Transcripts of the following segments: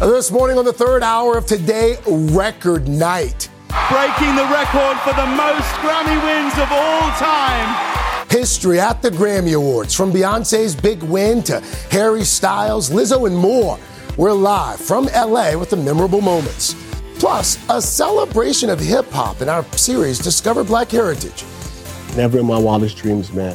This morning on the third hour of today, record night. Breaking the record for the most Grammy wins of all time. History at the Grammy Awards, from Beyonce's big win to Harry Styles, Lizzo, and more. We're live from LA with the memorable moments. Plus, a celebration of hip hop in our series Discover Black Heritage. Never in my wildest dreams, man.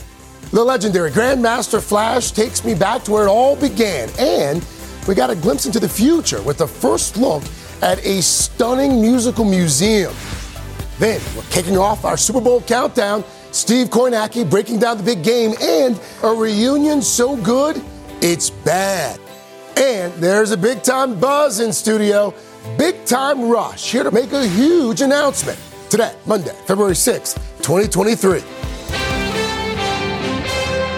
The legendary Grandmaster Flash takes me back to where it all began, and we got a glimpse into the future with the first look at a stunning musical museum. Then we're kicking off our Super Bowl countdown. Steve Kornacki breaking down the big game and a reunion so good, it's bad. And there's a big time buzz in studio. Big time rush here to make a huge announcement. Today, Monday, February 6th, 2023.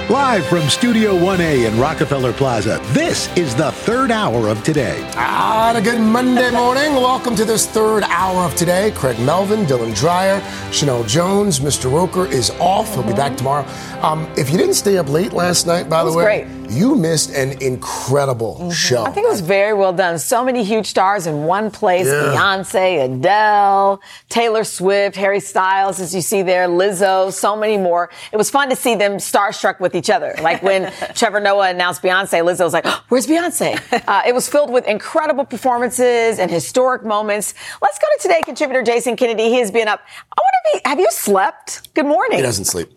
Live from Studio 1A in Rockefeller Plaza, this is the third hour of today. Ah, a good Monday morning. Welcome to this third hour of today. Craig Melvin, Dylan Dreyer, Sheinelle Jones, Mr. Roker is off. He'll be back tomorrow. Um, if you didn't stay up late last night, by It the way, great. You missed an incredible show. I think it was very well done. So many huge stars in one place Yeah. Beyonce, Adele, Taylor Swift, Harry Styles, as you see there, Lizzo, so many more. It was fun to see them starstruck with each other. Like when Trevor Noah announced Beyonce, Lizzo was like, "Oh, Where's Beyonce? Uh, it was filled with incredible performances and historic moments. Let's go to today contributor Jason Kennedy. He has been up. I wonder if he, have you slept? Good morning. he doesn't sleep.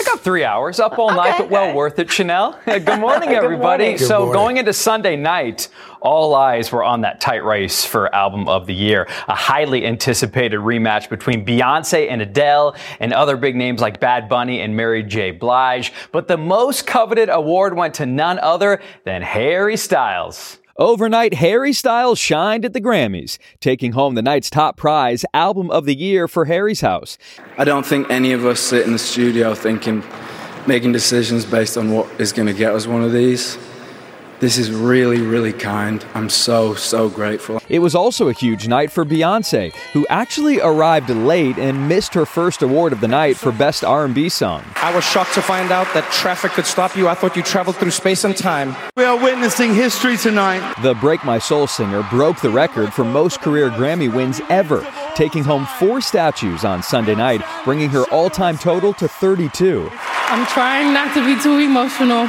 I got three hours up all night, Okay, but well okay. worth it, Sheinelle. Good morning, Good everybody. morning. So, morning. going into Sunday night, all eyes were on that tight race for Album of the Year. A highly anticipated rematch between Beyonce and Adele and other big names like Bad Bunny and Mary J. Blige. But the most coveted award went to none other than Harry Styles. Overnight, Harry Styles shined at the Grammys, taking home the night's top prize, Album of the Year for Harry's House. I don't think any of us sit in the studio thinking, making decisions based on what is going to get us one of these. This is really, really kind. I'm so, so grateful. It was also a huge night for Beyonce, who actually arrived late and missed her first award of the night for Best R&B Song. I was shocked to find out that traffic could stop you. I thought you traveled through space and time. We are witnessing history tonight. The Break My Soul singer broke the record for most career Grammy wins ever, taking home four statues on Sunday night, bringing her all-time total to 32. I'm trying not to be too emotional.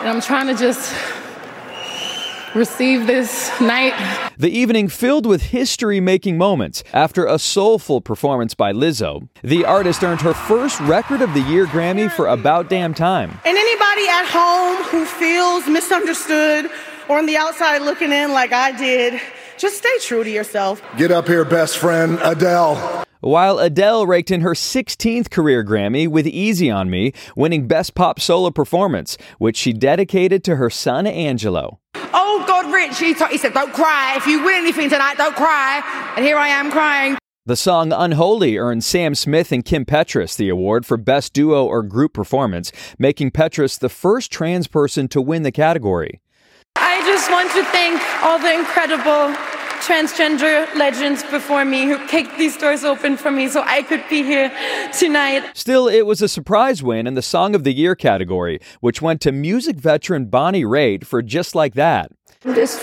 And I'm trying to just receive this night. The evening filled with history making moments. After a soulful performance by Lizzo, the artist earned her first Record of the Year Grammy for About Damn Time. And anybody at home who feels misunderstood or on the outside looking in like I did, just stay true to yourself. Get up here, best friend, Adele. While Adele raked in her 16th career Grammy with Easy on Me, winning Best Pop Solo Performance, which she dedicated to her son Angelo. Oh, God, Rich, he, t- he said, don't cry. If you win anything tonight, don't cry. And here I am crying. The song Unholy earned Sam Smith and Kim Petras the award for Best Duo or Group Performance, making Petras the first trans person to win the category. I just want to thank all the incredible transgender legends before me who kicked these doors open for me so I could be here tonight. Still, it was a surprise win in the Song of the Year category, which went to music veteran Bonnie Raitt for Just Like That. I'm just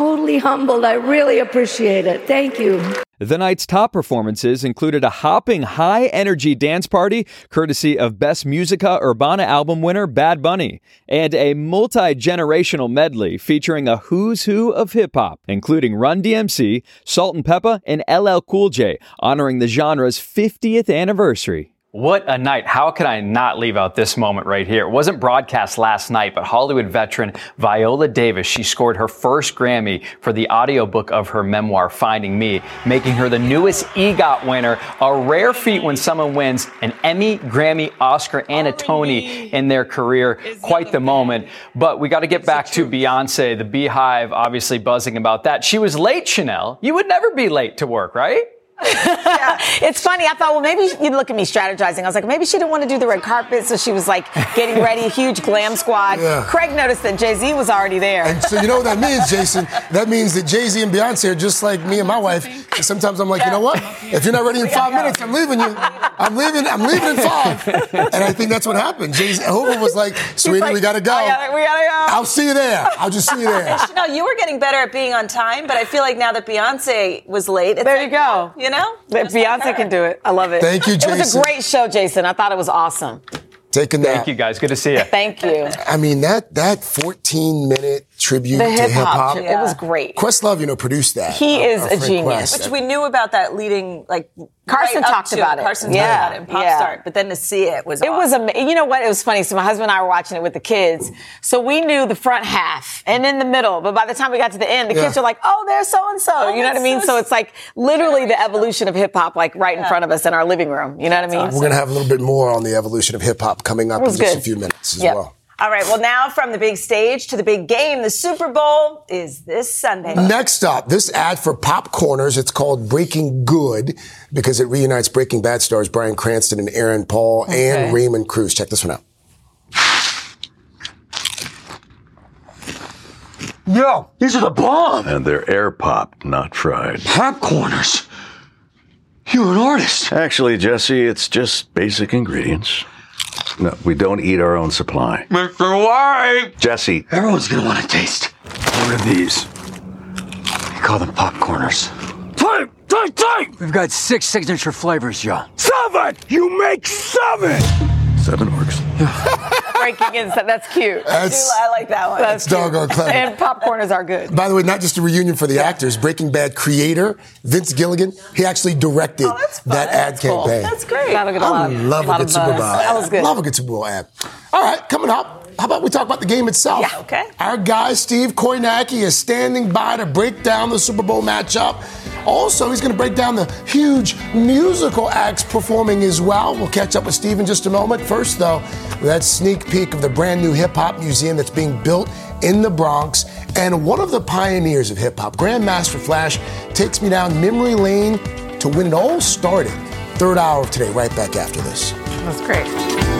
totally humbled. I really appreciate it. Thank you. The night's top performances included a hopping high energy dance party, courtesy of Best Musica Urbana album winner Bad Bunny, and a multi generational medley featuring a who's who of hip hop, including Run DMC, Salt and Peppa, and LL Cool J, honoring the genre's 50th anniversary. What a night. How could I not leave out this moment right here? It wasn't broadcast last night, but Hollywood veteran Viola Davis, she scored her first Grammy for the audiobook of her memoir, Finding Me, making her the newest EGOT winner, a rare feat when someone wins an Emmy, Grammy, Oscar, and a Tony in their career. Quite the moment. But we got to get back to Beyonce, the Beehive obviously buzzing about that. She was late, Sheinelle. You would never be late to work, right? Yeah. It's funny. I thought, well, maybe you'd look at me strategizing. I was like, maybe she didn't want to do the red carpet, so she was like getting ready, a huge glam squad. Yeah. Craig noticed that Jay Z was already there. And so you know what that means, Jason? That means that Jay Z and Beyonce are just like me and my wife. And sometimes I'm like, you know what? If you're not ready in five minutes, I'm leaving you. I'm leaving. I'm leaving in five. And I think that's what happened. Jay Z Hoover was like, sweetie, like, we gotta go. Oh, gotta, we gotta go. I'll see you there. I'll just see you there. No, you were getting better at being on time, but I feel like now that Beyonce was late, there like, you go. You know. Beyonce can do it. I love it. Thank you, Jason. It was a great show, Jason. I thought it was awesome. Taking that. Thank you, guys. Good to see you. Thank you. I mean that that 14 minute tribute the to hip hop. It was great. Questlove, you know, produced that. He uh, is uh, a genius. Which we knew about that leading, like Carson right talked about it. Carson yeah. talked about it in Pop yeah. Start, but then to see it was it awesome. was amazing. You know what? It was funny. So my husband and I were watching it with the kids, so we knew the front half and in the middle. But by the time we got to the end, the Yeah. kids are like, "Oh, there's so and so." Oh, you know what I mean? so So it's like literally the evolution of hip hop, like right in front of us in our living room. You know what I mean? We're gonna have a little bit more on the evolution of hip hop coming up in just good. a few minutes as Yep. well. All right. Well, now from the big stage to the big game, the Super Bowl is this Sunday. Next up, this ad for Pop Corners. It's called Breaking Good because it reunites Breaking Bad stars Bryan Cranston and Aaron Paul and Raymond Cruz. Check this one out. Yo, these are the bomb. And they're air popped, not fried. Popcorners. You're an artist. Actually, Jesse, it's just basic ingredients. No, we don't eat our own supply. Mr. White. Jesse. Everyone's gonna want to taste. What are these? We call them popcorners. Type, type, type. We've got six signature flavors, Joe. Seven. You make seven. Seven works. Breaking in, that's cute. That's- I like that one. That's doggone clever. And popcorners are good. By the way, not just a reunion for the actors. Breaking Bad creator Vince Gilligan, he actually directed oh, that ad cool. campaign. That's great. That'll get a lot I of, love a lot good of Super Bowl. buzz. ad. That was good. Love a good Super Bowl ad. All right, coming up. How about we talk about the game itself? Yeah, okay. Our guy Steve Kornacki is standing by to break down the Super Bowl matchup. Also, he's going to break down the huge musical acts performing as well. We'll catch up with Steve in just a moment. First, though, that sneak peek of the brand new hip hop museum that's being built in the Bronx. And one of the pioneers of hip hop, Grandmaster Flash, takes me down memory lane to when it all started. Third hour of today, right back after this. That's great.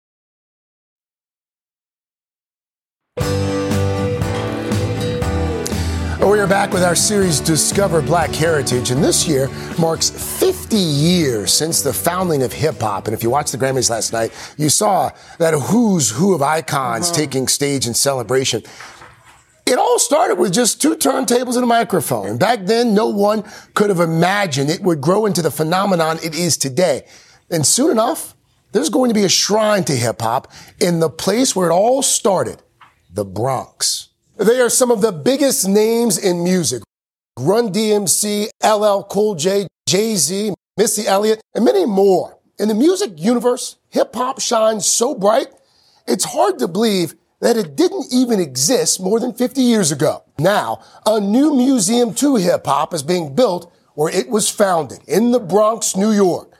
We are back with our series Discover Black Heritage, and this year marks 50 years since the founding of hip hop. And if you watched the Grammys last night, you saw that who's who of icons uh-huh. taking stage in celebration. It all started with just two turntables and a microphone. And back then, no one could have imagined it would grow into the phenomenon it is today. And soon enough, there's going to be a shrine to hip hop in the place where it all started, the Bronx. They are some of the biggest names in music. Run DMC, LL Cool J, Jay-Z, Missy Elliott, and many more. In the music universe, hip hop shines so bright, it's hard to believe that it didn't even exist more than 50 years ago. Now, a new museum to hip hop is being built where it was founded in the Bronx, New York.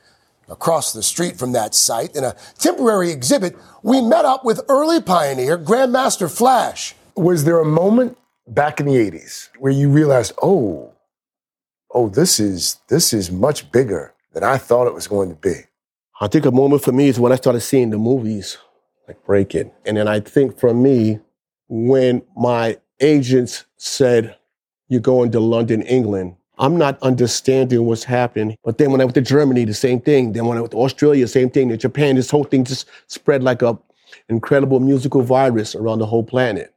Across the street from that site, in a temporary exhibit, we met up with early pioneer Grandmaster Flash. Was there a moment back in the 80s where you realized, oh, oh, this is this is much bigger than I thought it was going to be? I think a moment for me is when I started seeing the movies like Breaking. And then I think for me, when my agents said, You're going to London, England, I'm not understanding what's happening. But then when I went to Germany, the same thing. Then when I went to Australia, same thing. In Japan, this whole thing just spread like a incredible musical virus around the whole planet.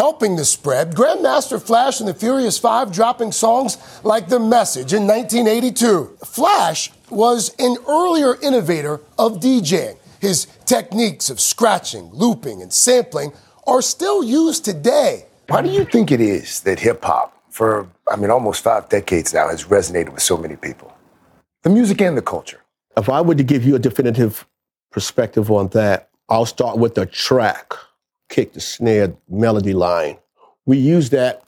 Helping the spread, Grandmaster Flash and the Furious Five dropping songs like The Message in 1982. Flash was an earlier innovator of DJing. His techniques of scratching, looping, and sampling are still used today. Why do you think it is that hip hop, for I mean almost five decades now, has resonated with so many people? The music and the culture. If I were to give you a definitive perspective on that, I'll start with the track kick, the snare, melody line. We use that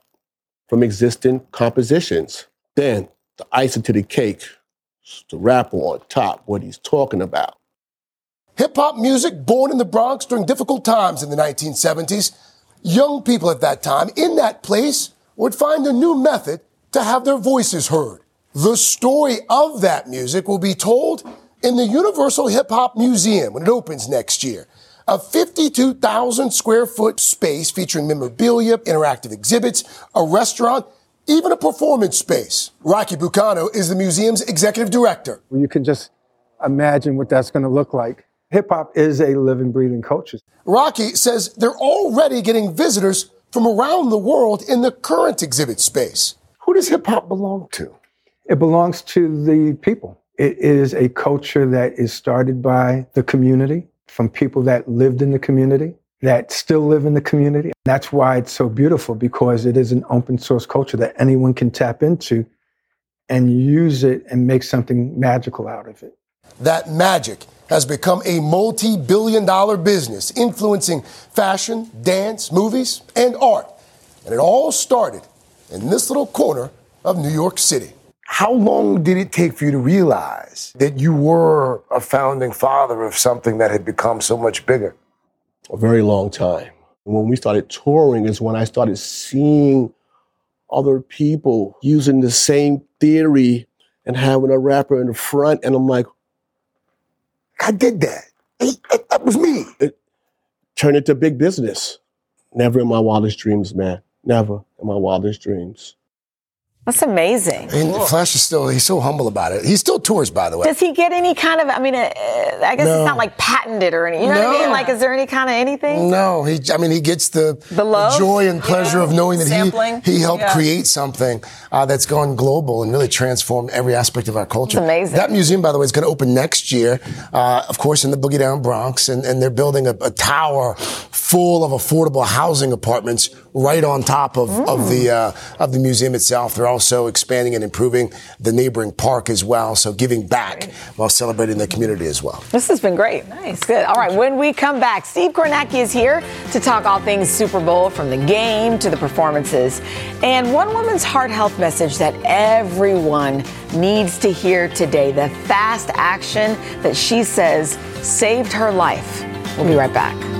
from existing compositions. Then the icing to the cake, the rapper on top, what he's talking about. Hip hop music born in the Bronx during difficult times in the 1970s. Young people at that time in that place would find a new method to have their voices heard. The story of that music will be told in the Universal Hip Hop Museum when it opens next year a 52,000 square foot space featuring memorabilia, interactive exhibits, a restaurant, even a performance space. Rocky Bucano is the museum's executive director. You can just imagine what that's going to look like. Hip hop is a living, breathing culture. Rocky says they're already getting visitors from around the world in the current exhibit space. Who does hip hop belong to? It belongs to the people. It is a culture that is started by the community from people that lived in the community, that still live in the community. That's why it's so beautiful because it is an open source culture that anyone can tap into and use it and make something magical out of it. That magic has become a multi billion dollar business influencing fashion, dance, movies, and art. And it all started in this little corner of New York City. How long did it take for you to realize that you were a founding father of something that had become so much bigger? A very long time. When we started touring is when I started seeing other people using the same theory and having a rapper in the front, and I'm like, I did that. That was me. It turned into big business. Never in my wildest dreams, man. Never in my wildest dreams. That's amazing. And Flash is still, he's so humble about it. He still tours, by the way. Does he get any kind of, I mean, uh, I guess No. it's not like patented or anything. You know what I No. mean? Like, is there any kind of anything? No, he. I mean, he gets the, The love? joy and pleasure of knowing that Sampling? he he helped Yeah. create something uh, that's gone global and really transformed every aspect of our culture. It's amazing. That museum, by the way, is going to open next year, uh, of course, in the Boogie Down Bronx, and, and they're building a, a tower full of affordable housing apartments right on top of, of the uh, of the museum itself. They're also expanding and improving the neighboring park as well, so giving back while celebrating the community as well. This has been great. Nice. Good. All right. When we come back, Steve Kornacki is here to talk all things Super Bowl from the game to the performances. And one woman's heart health message that everyone needs to hear today the fast action that she says saved her life. We'll be right back.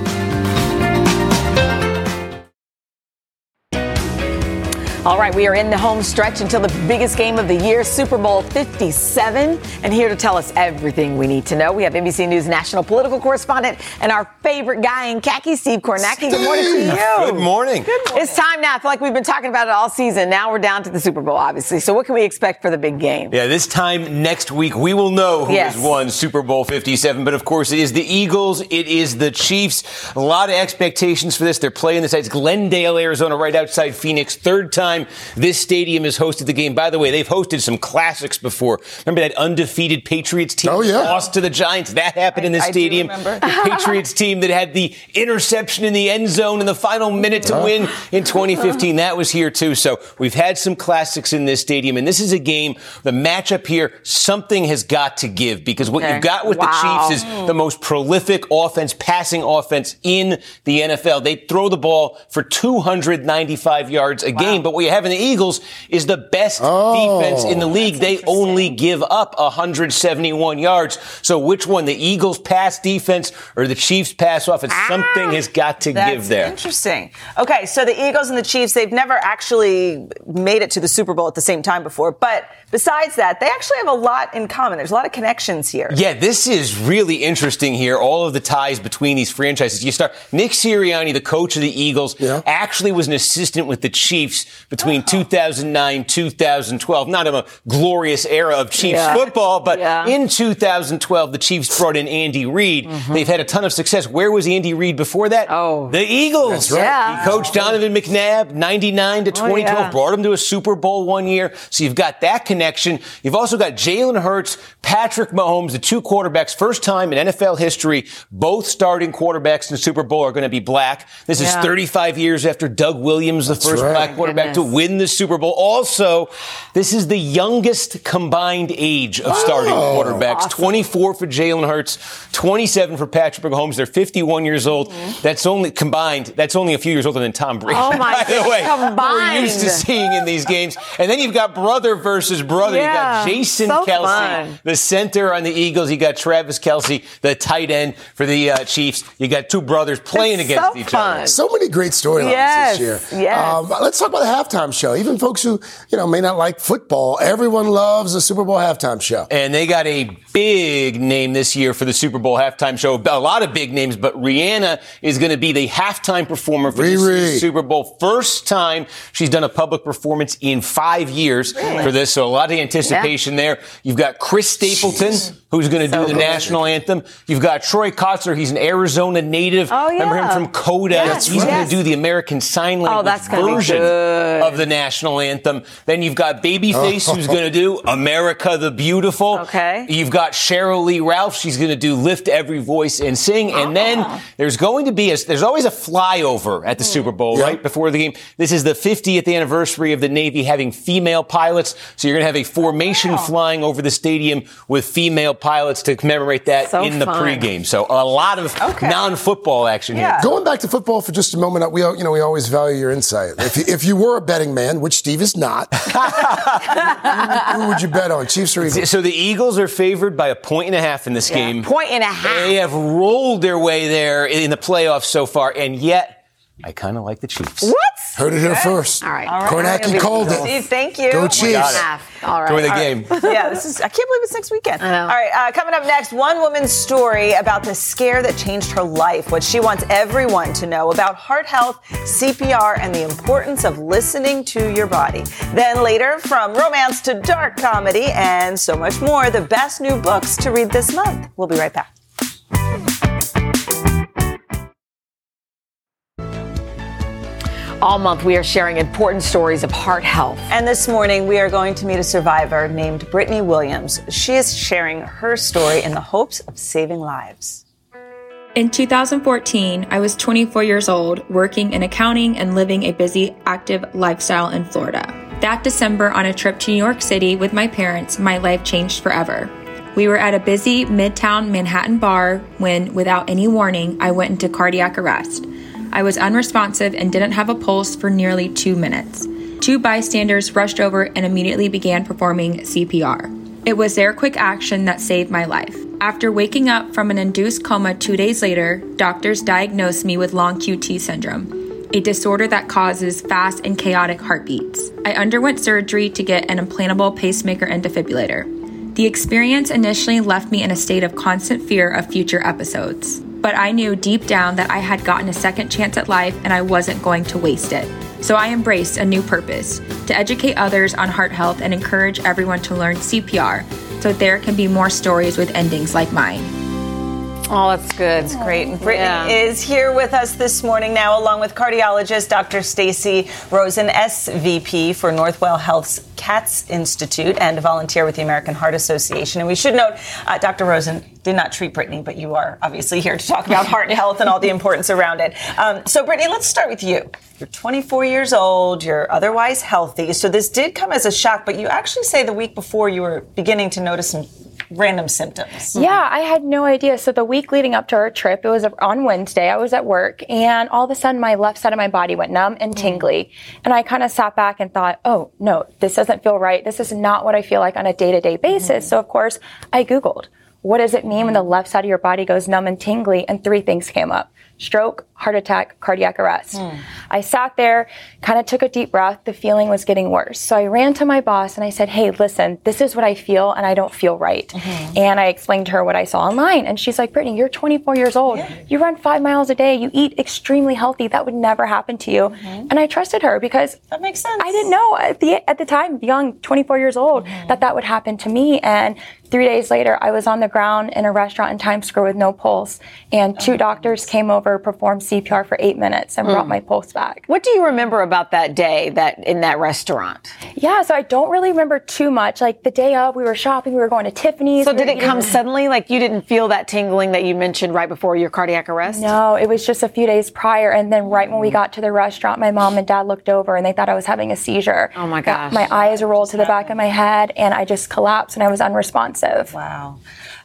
All right, we are in the home stretch until the biggest game of the year, Super Bowl 57. And here to tell us everything we need to know, we have NBC News national political correspondent and our favorite guy in khaki, Steve Kornacki. Good morning to you. Good morning. Good morning. It's time now. I feel like we've been talking about it all season. Now we're down to the Super Bowl, obviously. So what can we expect for the big game? Yeah, this time next week we will know who Yes. has won Super Bowl 57. But of course, it is the Eagles, it is the Chiefs. A lot of expectations for this. They're playing this. It's Glendale, Arizona, right outside Phoenix. Third time this stadium has hosted the game. By the way, they've hosted some classics before. Remember that undefeated Patriots team Oh, yeah. lost to the Giants? That happened in this I stadium. remember. The Patriots team that had the interception in the end zone in the final minute to win in 2015. That was here too. So we've had some classics in this stadium, and this is a game. The matchup here, something has got to give because what Okay. you've got with Wow. the Chiefs is the most prolific offense, passing offense in the NFL. They throw the ball for 295 yards a game, but what you have in the Eagles is the best Oh, defense in the league. They only give up 171 yards. So which one, the Eagles pass defense or the Chiefs pass offense? Ah, Something has got to give there. interesting. Okay, so the Eagles and the Chiefs, they've never actually made it to the Super Bowl at the same time before. But besides that, they actually have a lot in common. There's a lot of connections here. Yeah, this is really interesting here. All of the ties between these franchises. You start Nick Sirianni, the coach of the Eagles, actually was an assistant with the Chiefs between Oh. 2009 2012. Not a glorious era of Chiefs Yeah. football, but Yeah. in 2012, the Chiefs brought in Andy Reid. They've had a ton of success. Where was Andy Reid before that? Mm-hmm. Oh, the Eagles. Right. Yeah. He coached Donovan McNabb, 99 to 2012, yeah. brought him to a Super Bowl one year. So you've got that connection. You've also got Jalen Hurts, Patrick Mahomes, the two quarterbacks, first time in NFL history, both starting quarterbacks in the Super Bowl are going to be black. This is 35 years after Doug Williams, the first right. black quarterback to Goodness. win the Super Bowl. Also, this is the youngest combined age of starting quarterbacks. 24 for Jalen Hurts, 27 for Patrick Mahomes. They're 51 years old. That's only combined. That's only a few years older than Tom Brady. Oh, my By the way, combined. we're used to seeing in these games. And then you've got brother versus brother. Yeah, you got Jason so Kelce, fun. the center on the Eagles. You got Travis Kelce, the tight end for the uh, Chiefs. You got two brothers playing It's against so each fun. other. So many great storylines Yes, this year. yes. Um, let's talk about the halftime show. Even folks who, you know, may not like football, everyone loves the Super Bowl halftime show. And they got a big name this year for the Super Bowl halftime show. A lot of big names, but Rihanna is going to be the halftime performer for this Riri. year's Super Bowl. First time she's done a public performance in five years for this. So a lot of anticipation there. You've got Chris Stapleton, who's going to do the national anthem. You've got Troy Kotsur. He's an Arizona native. Oh, yeah. Remember him from Coda. Yes, He's going to do the American Sign Language Oh, that's version of the national anthem. Then you've got Babyface, who's going to do America the Beautiful. Okay. You've got Sheryl Lee Ralph. She's going to do Lift Every Voice and Sing. And then there's going to be a, there's always a flyover at the Super Bowl, right? Before the game. This is the 50th anniversary of the Navy having female pilots. So you're going to have a formation flying over the stadium with female pilots to commemorate that So in the fun. pregame. So a lot of non-football action here. Going back to football for just a moment, we you know we always value your insight. If you, if you were a betting man, which Steve is not, who would you bet on? Chiefs or Eagles? So the Eagles are favored by a point and a half in this game. Point and a half. They have rolled their way there in the playoffs so far, and yet I kind of like the Chiefs. What? Heard it here first. All right. Kornacki called it. Steve, thank you. Go Chiefs. All right. Enjoy the All right. game. yeah, this is. I can't believe it's next weekend. I know. All right, uh, coming up next, one woman's story about the scare that changed her life. What she wants everyone to know about heart health, CPR, and the importance of listening to your body. Then later, from romance to dark comedy and so much more, the best new books to read this month. We'll be right back. All month, we are sharing important stories of heart health. And this morning, we are going to meet a survivor named Brittany Williams. She is sharing her story in the hopes of saving lives. In 2014, I was 24 years old, working in accounting and living a busy, active lifestyle in Florida. That December, on a trip to New York City with my parents, my life changed forever. We were at a busy midtown Manhattan bar when, without any warning, I went into cardiac arrest. I was unresponsive and didn't have a pulse for nearly two minutes. Two bystanders rushed over and immediately began performing CPR. It was their quick action that saved my life. After waking up from an induced coma two days later, doctors diagnosed me with long QT syndrome. a disorder that causes fast and chaotic heartbeats. I underwent surgery to get an implantable pacemaker and defibrillator. The experience initially left me in a state of constant fear of future episodes. But I knew deep down that I had gotten a second chance at life and I wasn't going to waste it. So I embraced a new purpose to educate others on heart health and encourage everyone to learn CPR so there can be more stories with endings like mine. Oh, that's good. It's great. And Brittany is here with us this morning now, along with cardiologist Dr. Stacey Rosen, SVP for Northwell Health's Katz Institute and a volunteer with the American Heart Association. And we should note, uh, Dr. Rosen did not treat Brittany, but you are obviously here to talk about heart health and all the importance around it. Um, so, Brittany, let's start with you. You're 24 years old, you're otherwise healthy. So, this did come as a shock, but you actually say the week before you were beginning to notice some random symptoms. Yeah, I had no idea. So the week leading up to our trip, it was on Wednesday. I was at work, and all of a sudden, my left side of my body went numb and tingly. And I kind of sat back and thought, oh, no, this doesn't feel right. This is not what I feel like on a day to day basis. So, of course, I Googled, what does it mean when the left side of your body goes numb and tingly? And three things came up stroke, heart attack, cardiac arrest. Hmm. I sat there, kind of took a deep breath. The feeling was getting worse. So I ran to my boss and I said, Hey, listen, this is what I feel and I don't feel right. Mm-hmm. And I explained to her what I saw online. And she's like, Brittany, you're 24 years old. You run five miles a day. You eat extremely healthy. That would never happen to you. And I trusted her because that makes sense. I didn't know at the, at the time, young, 24 years old, that that would happen to me. And three days later, I was on the ground in a restaurant in Times Square with no pulse. And two doctors came over, performed CPR for eight minutes, and brought Mm. my pulse back. What do you remember about that day that in that restaurant? Yeah, so I don't really remember too much. Like the day of, we were shopping, we were going to Tiffany's. So we did it come suddenly? Like you didn't feel that tingling that you mentioned right before your cardiac arrest? No, it was just a few days prior. And then right when we got to the restaurant, my mom and dad looked over and they thought I was having a seizure. Oh my Got- gosh. My eyes rolled to the back of my head and I just collapsed and I was unresponsive. Wow.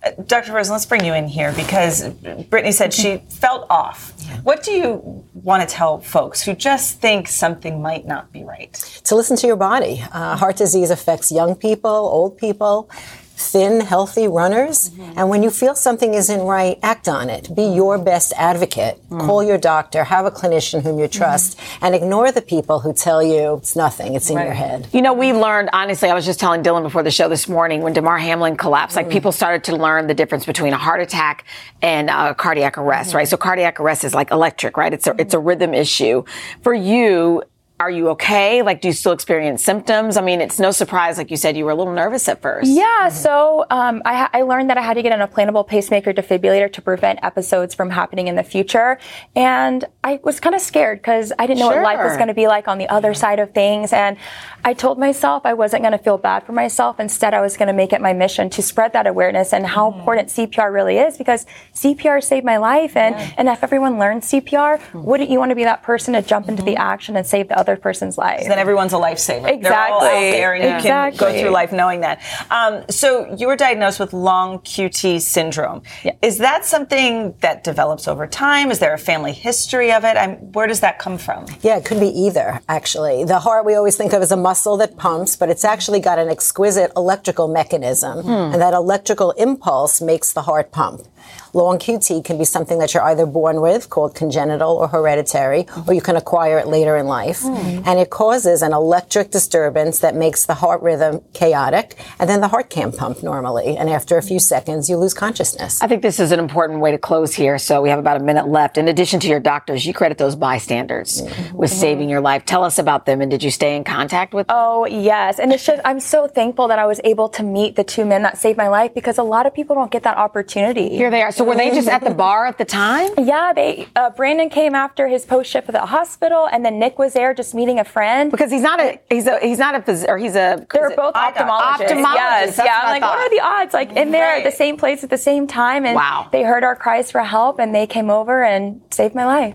Uh, Dr. Rosen, let's bring you in here because Brittany said she felt off. What do you want to tell folks who just think something might not be right? to listen to your body. Uh, heart disease affects young people, old people, thin, healthy runners. Mm-hmm. And when you feel something isn't right, act on it. Be your best advocate. Mm. Call your doctor, have a clinician whom you trust, mm-hmm. and ignore the people who tell you it's nothing, it's in your head. You know, we learned, honestly, I was just telling Dylan before the show this morning when Damar Hamlin collapsed, like mm. people started to learn the difference between a heart attack and uh, cardiac arrest, mm-hmm. right? So cardiac arrest is like electric, right? It's a, it's a rhythm issue. For you, are you okay? Like, do you still experience symptoms? I mean, it's no surprise, like you said, you were a little nervous at first. Yeah, so um, I, I learned that I had to get an implantable pacemaker defibrillator to prevent episodes from happening in the future. And I was kind of scared because I didn't know what life was going to be like on the other side of things. And I told myself I wasn't going to feel bad for myself. Instead, I was going to make it my mission to spread that awareness and how mm-hmm. important CPR really is because CPR saved my life. And, and if everyone learns CPR, hmm. wouldn't you want to be that person to jump into the mm-hmm. action and save the other person's life? Then everyone's a lifesaver. They're all out Exactly. there and you can go through life knowing that. Um, so you were diagnosed with long QT syndrome. Is that something that develops over time? Is there a family history of it? I'm, where does that come from? Yeah, it could be either, actually. The heart we always think of as a muscle that pumps, but it's actually got an exquisite electrical mechanism, Hmm. and that electrical impulse makes the heart pump. Long QT can be something that you're either born with, called congenital or hereditary, or you can acquire it later in life. Hmm. And it causes an electric disturbance that makes the heart rhythm chaotic, and then the heart can't pump normally. And after a few seconds, you lose consciousness. I think this is an important way to close here. So we have about a minute left. In addition to your doctors, you credit those bystanders with saving your life. Tell us about them and did you stay in contact with them? Oh, yes. And it's just, I'm so thankful that I was able to meet the two men that saved my life because a lot of people don't get that opportunity. Here they are. So were they just at the bar at the time? Yeah, they, uh, Brandon came after his post shift at the hospital and then Nick was there just meeting a friend. Because he's not a, he's a, he's not a, phys- or he's a, They're both ophthalmologists. Ophthalmologist, Yes, that's yeah. what I I'm like, what are the odds? Like, in there at the same place at the same time. And Wow. they heard our cries for help and they came over and saved my life.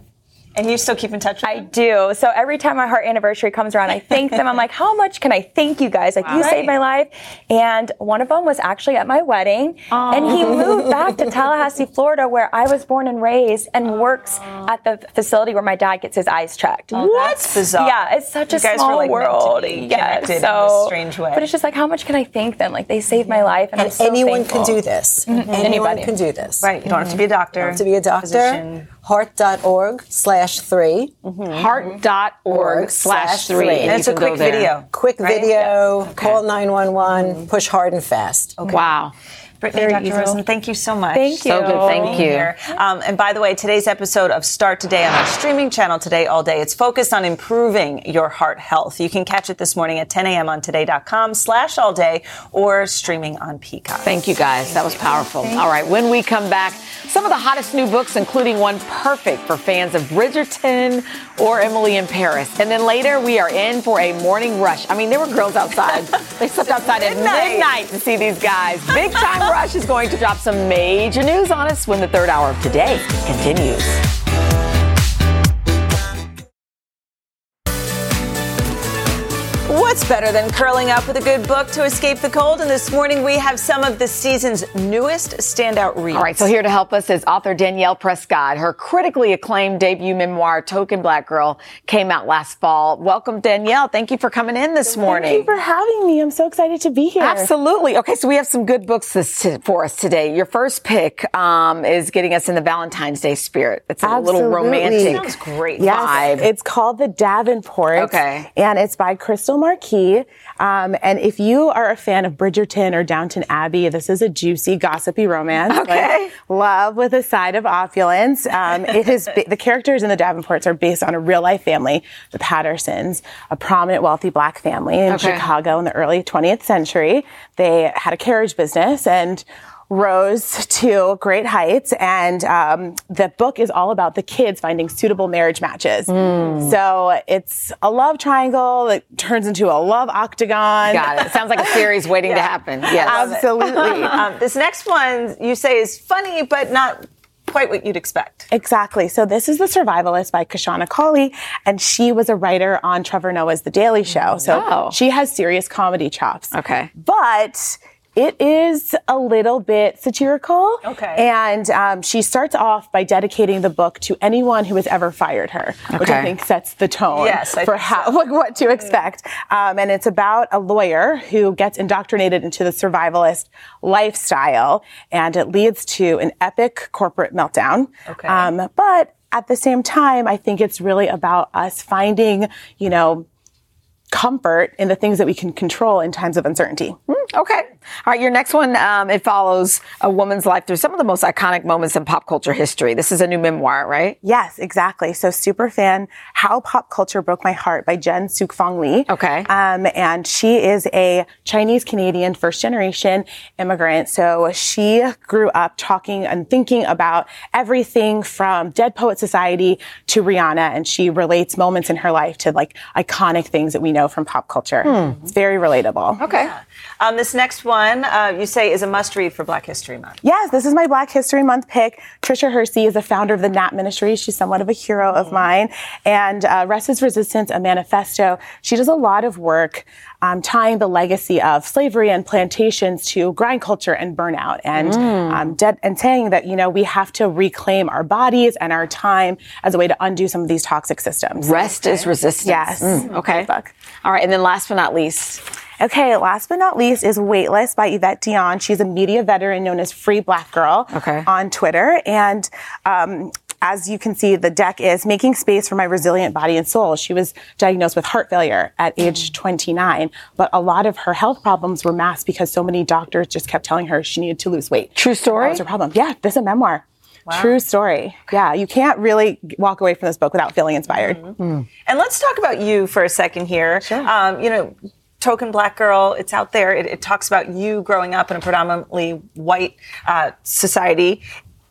And you still keep in touch with them? I do. So every time my heart anniversary comes around, I thank them. I'm like, how much can I thank you guys? Like, Wow. you saved my life. And one of them was actually at my wedding. And he moved back to Tallahassee, Florida, where I was born and raised, and works at the facility where my dad gets his eyes checked. Oh, that's bizarre. Yeah, it's such You a guys were, small like, world. be yeah, connected in so, strange way. But it's just like, how much can I thank them? Like, they saved my life. And, I'm And so anyone thankful. can do this. Mhm. Anyone Anybody. can do this. Right. You don't have to be a doctor. You don't have to be a doctor. physician. heart.org slash 3 mm-hmm. Heart.org slash three. And it's a quick video. Quick right? video. Call 911. Push hard and fast. Wow. Brittany, Very Dr. easy. Rosen, thank you so much. Thank So you. good. Thank you. Um, and by the way, today's episode of Start Today on our streaming channel Today All Day, it's focused on improving your heart health. You can catch it this morning at 10 a.m. on today.com slash all day or streaming on Peacock. Thank you guys. That was powerful. All right, when we come back, some of the hottest new books, including one perfect for fans of Bridgerton or Emily in Paris. And then later, we are in for a morning rush. I mean, there were girls outside. They slept outside at Midnight. midnight to see these guys. Big Time Rush is going to drop some major news on us when the third hour of today continues. What's better than curling up with a good book to escape the cold? And this morning we have some of the season's newest standout reads. All right, so here to help us is author Danielle Prescott. Her critically acclaimed debut memoir, Token Black Girl, came out last fall. Welcome, Danielle. Thank you for coming in this morning. Thank you for having me. I'm so excited to be here. Absolutely. Okay, so we have some good books this, for us today. Your first pick um, is getting us in the Valentine's Day spirit. It's a little romantic great. Yes, vibe. it's called The Davenport. Okay. And it's by Krystal Marquis. Um, and if you are a fan of Bridgerton or Downton Abbey, this is a juicy, gossipy romance. Okay. Like love with a side of opulence. Um, it is ba- the characters in the Davenports are based on a real life family, the Pattersons, a prominent, wealthy black family in Okay. Chicago in the early 20th century. They had a carriage business and rose to great heights. And um, the book is all about the kids finding suitable marriage matches. Hmm. So it's a love triangle that turns into a love octagon. Got it. Sounds like a series waiting to happen. Yes. Absolutely. um, this next one you say is funny, but not quite what you'd expect. Exactly. So this is The Survivalist by Kashana Cauley, and she was a writer on Trevor Noah's The Daily Show. So Oh. she has serious comedy chops. Okay. But it is a little bit satirical. Okay. And um, she starts off by dedicating the book to anyone who has ever fired her, which I think sets the tone Yes, for think how like what to expect. Um, and it's about a lawyer who gets indoctrinated into the survivalist lifestyle, and it leads to an epic corporate meltdown. Okay. Um, but at the same time, I think it's really about us finding, you know, comfort in the things that we can control in times of uncertainty. Okay. All right. Your next one, um, it follows a woman's life through some of the most iconic moments in pop culture history. This is a new memoir, right? Yes, exactly. So super fan, How Pop Culture Broke My Heart by Jen Suk Fong Lee. Okay. Um, and she is a Chinese Canadian first generation immigrant. So she grew up talking and thinking about everything from Dead Poet Society to Rihanna. And she relates moments in her life to like iconic things that we know from pop culture. It's very relatable. Okay. Um, this next one uh, you say is a must read for Black History Month. Yes, this is my Black History Month pick. Tricia Hersey is the founder of the Nap Ministry. She's somewhat of a hero of mine. And uh, Rest is Resistance, a manifesto. She does a lot of work um, tying the legacy of slavery and plantations to grind culture and burnout, and um, de- and saying that you know we have to reclaim our bodies and our time as a way to undo some of these toxic systems. Rest is resistance. Yes. Mm, okay. All right. And then last but not least, Okay, last but not least is Weightless by Evette Dionne. She's a media veteran known as Free Black Girl Okay. on Twitter. And um, as you can see, the deck is making space for my resilient body and soul. She was diagnosed with heart failure at age 29, but a lot of her health problems were masked because so many doctors just kept telling her she needed to lose weight. True story? That was her problem. Yeah, this is a memoir. True story. Yeah, you can't really walk away from this book without feeling inspired. And let's talk about you for a second here. Um, you know, Token Black Girl, it's out there. It, it talks about you growing up in a predominantly white uh, society.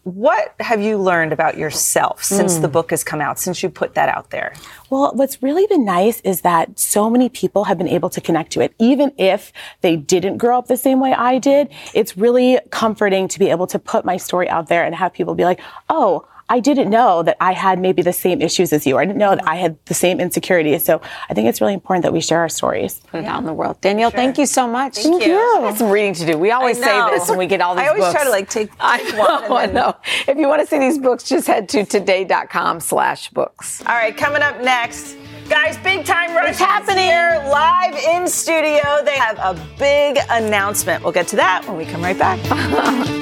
What have you learned about yourself since Mm. the book has come out, since you put that out there? Well, what's really been nice is that so many people have been able to connect to it. Even if they didn't grow up the same way I did, it's really comforting to be able to put my story out there and have people be like, oh, I didn't know that I had maybe the same issues as you, I didn't know that I had the same insecurities. So I think it's really important that we share our stories. Put it out in the world. Danielle, thank you so much. Thank you. I got some reading to do. We always say this when we get all these books. I always books. try to like take I one know, I and then- know. If you want to see these books, just head to today.com slash books. All right, coming up next. Guys, big time rush happening here live in studio. They have a big announcement. We'll get to that when we come right back.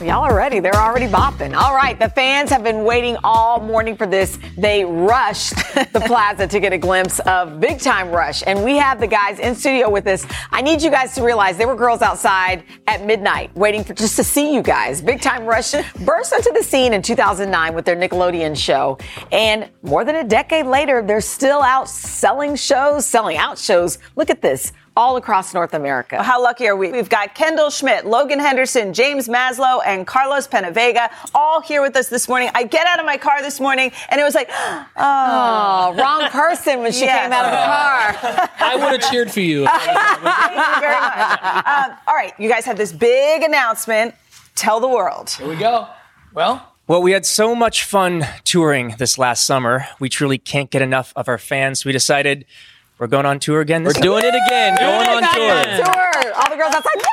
Y'all are ready. They're already bopping. All right. The fans have been waiting all morning for this. They rushed the plaza to get a glimpse of Big Time Rush. And we have the guys in studio with us. I need you guys to realize there were girls outside at midnight waiting for just to see you guys. Big Time Rush burst onto the scene in 2009 with their Nickelodeon show. And more than a decade later, they're still out selling shows, selling out shows. Look at this all across North America. How lucky are we? We've got Kendall Schmidt, Logan Henderson, James Maslow, and Carlos Penavega all here with us this morning. I get out of my car this morning and it was like, oh, oh wrong person when she yes. came out of the car. I would have cheered for you. Thank you very much. Um, all right, you guys have this big announcement. Tell the world. Here we go. Well, well, we had so much fun touring this last summer. We truly can't get enough of our fans. We decided we're going on tour again. We're doing it again. going on tour. tour. All the girls outside. Yeah!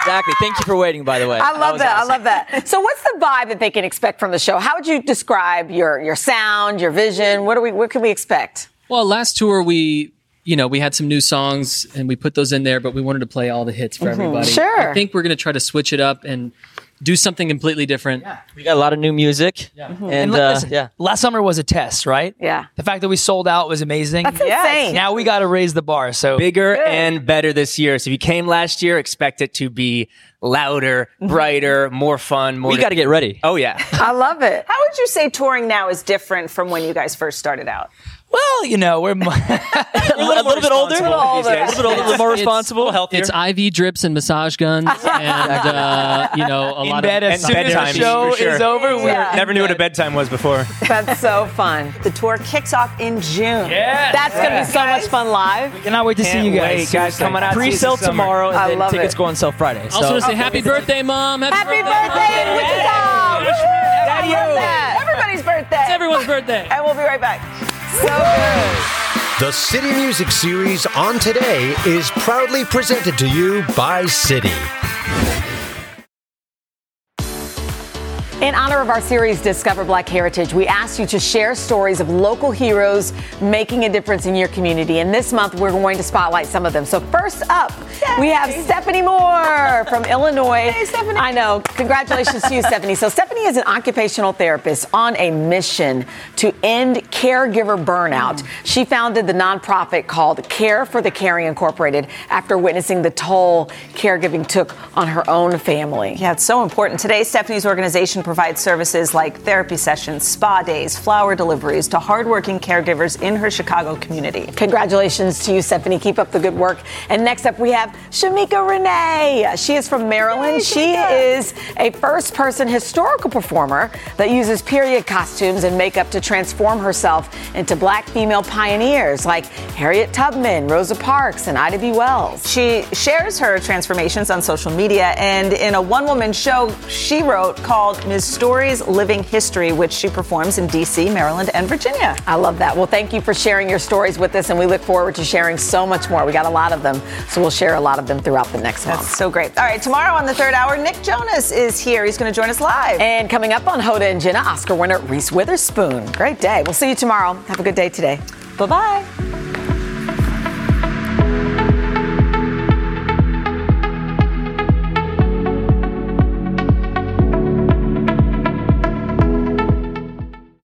Exactly. Thank you for waiting, by the way. I love that. that. Awesome. I love that. So, what's the vibe that they can expect from the show? How would you describe your your sound, your vision? What do we? What can we expect? Well, last tour we you know, we had some new songs and we put those in there, but we wanted to play all the hits for mm-hmm. everybody. Sure. I think we're going to try to switch it up and do something completely different. Yeah. We got a lot of new music. Yeah. Mm-hmm. And, and uh, listen, yeah. Last summer was a test, right? Yeah. The fact that we sold out was amazing. That's insane. Now we got to raise the bar. So bigger Good. and better this year. So if you came last year, expect it to be louder, mm-hmm. brighter, more fun. More. We got to get ready. Oh yeah. I love it. How would you say touring now is different from when you guys first started out? Well, you know, we're, we're a little, a little bit older. A little, older. a little bit older, a little more responsible, healthier. It's IV drips and massage guns, and uh, you know, a In lot bed of as soon as the show sure. is over. We Yeah. never knew what a bedtime was before. That's so fun. The tour kicks off in June. Yeah, That's gonna be so much fun live. We cannot wait to see you guys. Wait, guys, coming out Pre-sale tomorrow, and I then love tickets it. go on sale Friday. Also, want to say happy birthday, mom. Happy, Happy birthday in Wichita! I love that. Everybody's birthday. It's everyone's birthday. And we'll be right back. So good. The Citi Music Series on Today is proudly presented to you by Citi. In honor of our series Discover Black Heritage, we asked you to share stories of local heroes making a difference in your community. And this month, we're going to spotlight some of them. So, first up, Yay. we have Stephanie Moore from Illinois. Hey, Stephanie. I know. Congratulations to you, Stephanie. So, Stephanie is an occupational therapist on a mission to end caregiver burnout. Mm. She founded the nonprofit called Care for the Caring Incorporated after witnessing the toll caregiving took on her own family. Yeah, it's so important. Today, Stephanie's organization provides services like therapy sessions, spa days, flower deliveries to hardworking caregivers in her Chicago community. Congratulations to you, Stephanie. Keep up the good work. And next up, we have Shamika Renee. She is from Maryland. Yay, she is a first person historical performer that uses period costumes and makeup to transform herself into black female pioneers like Harriet Tubman, Rosa Parks, and Ida B. Wells. She shares her transformations on social media and in a one woman show she wrote called Ms. Stories Living History, which she performs in D.C., Maryland, and Virginia. I love that. Well, thank you for sharing your stories with us, and we look forward to sharing so much more. We got a lot of them, so we'll share a lot of them throughout the next That's month. so great. All right, tomorrow on the third hour, Nick Jonas is here. He's going to join us live. And coming up on Hoda and Jenna, Oscar winner Reese Witherspoon. Great day. We'll see you tomorrow. Have a good day today. Bye bye.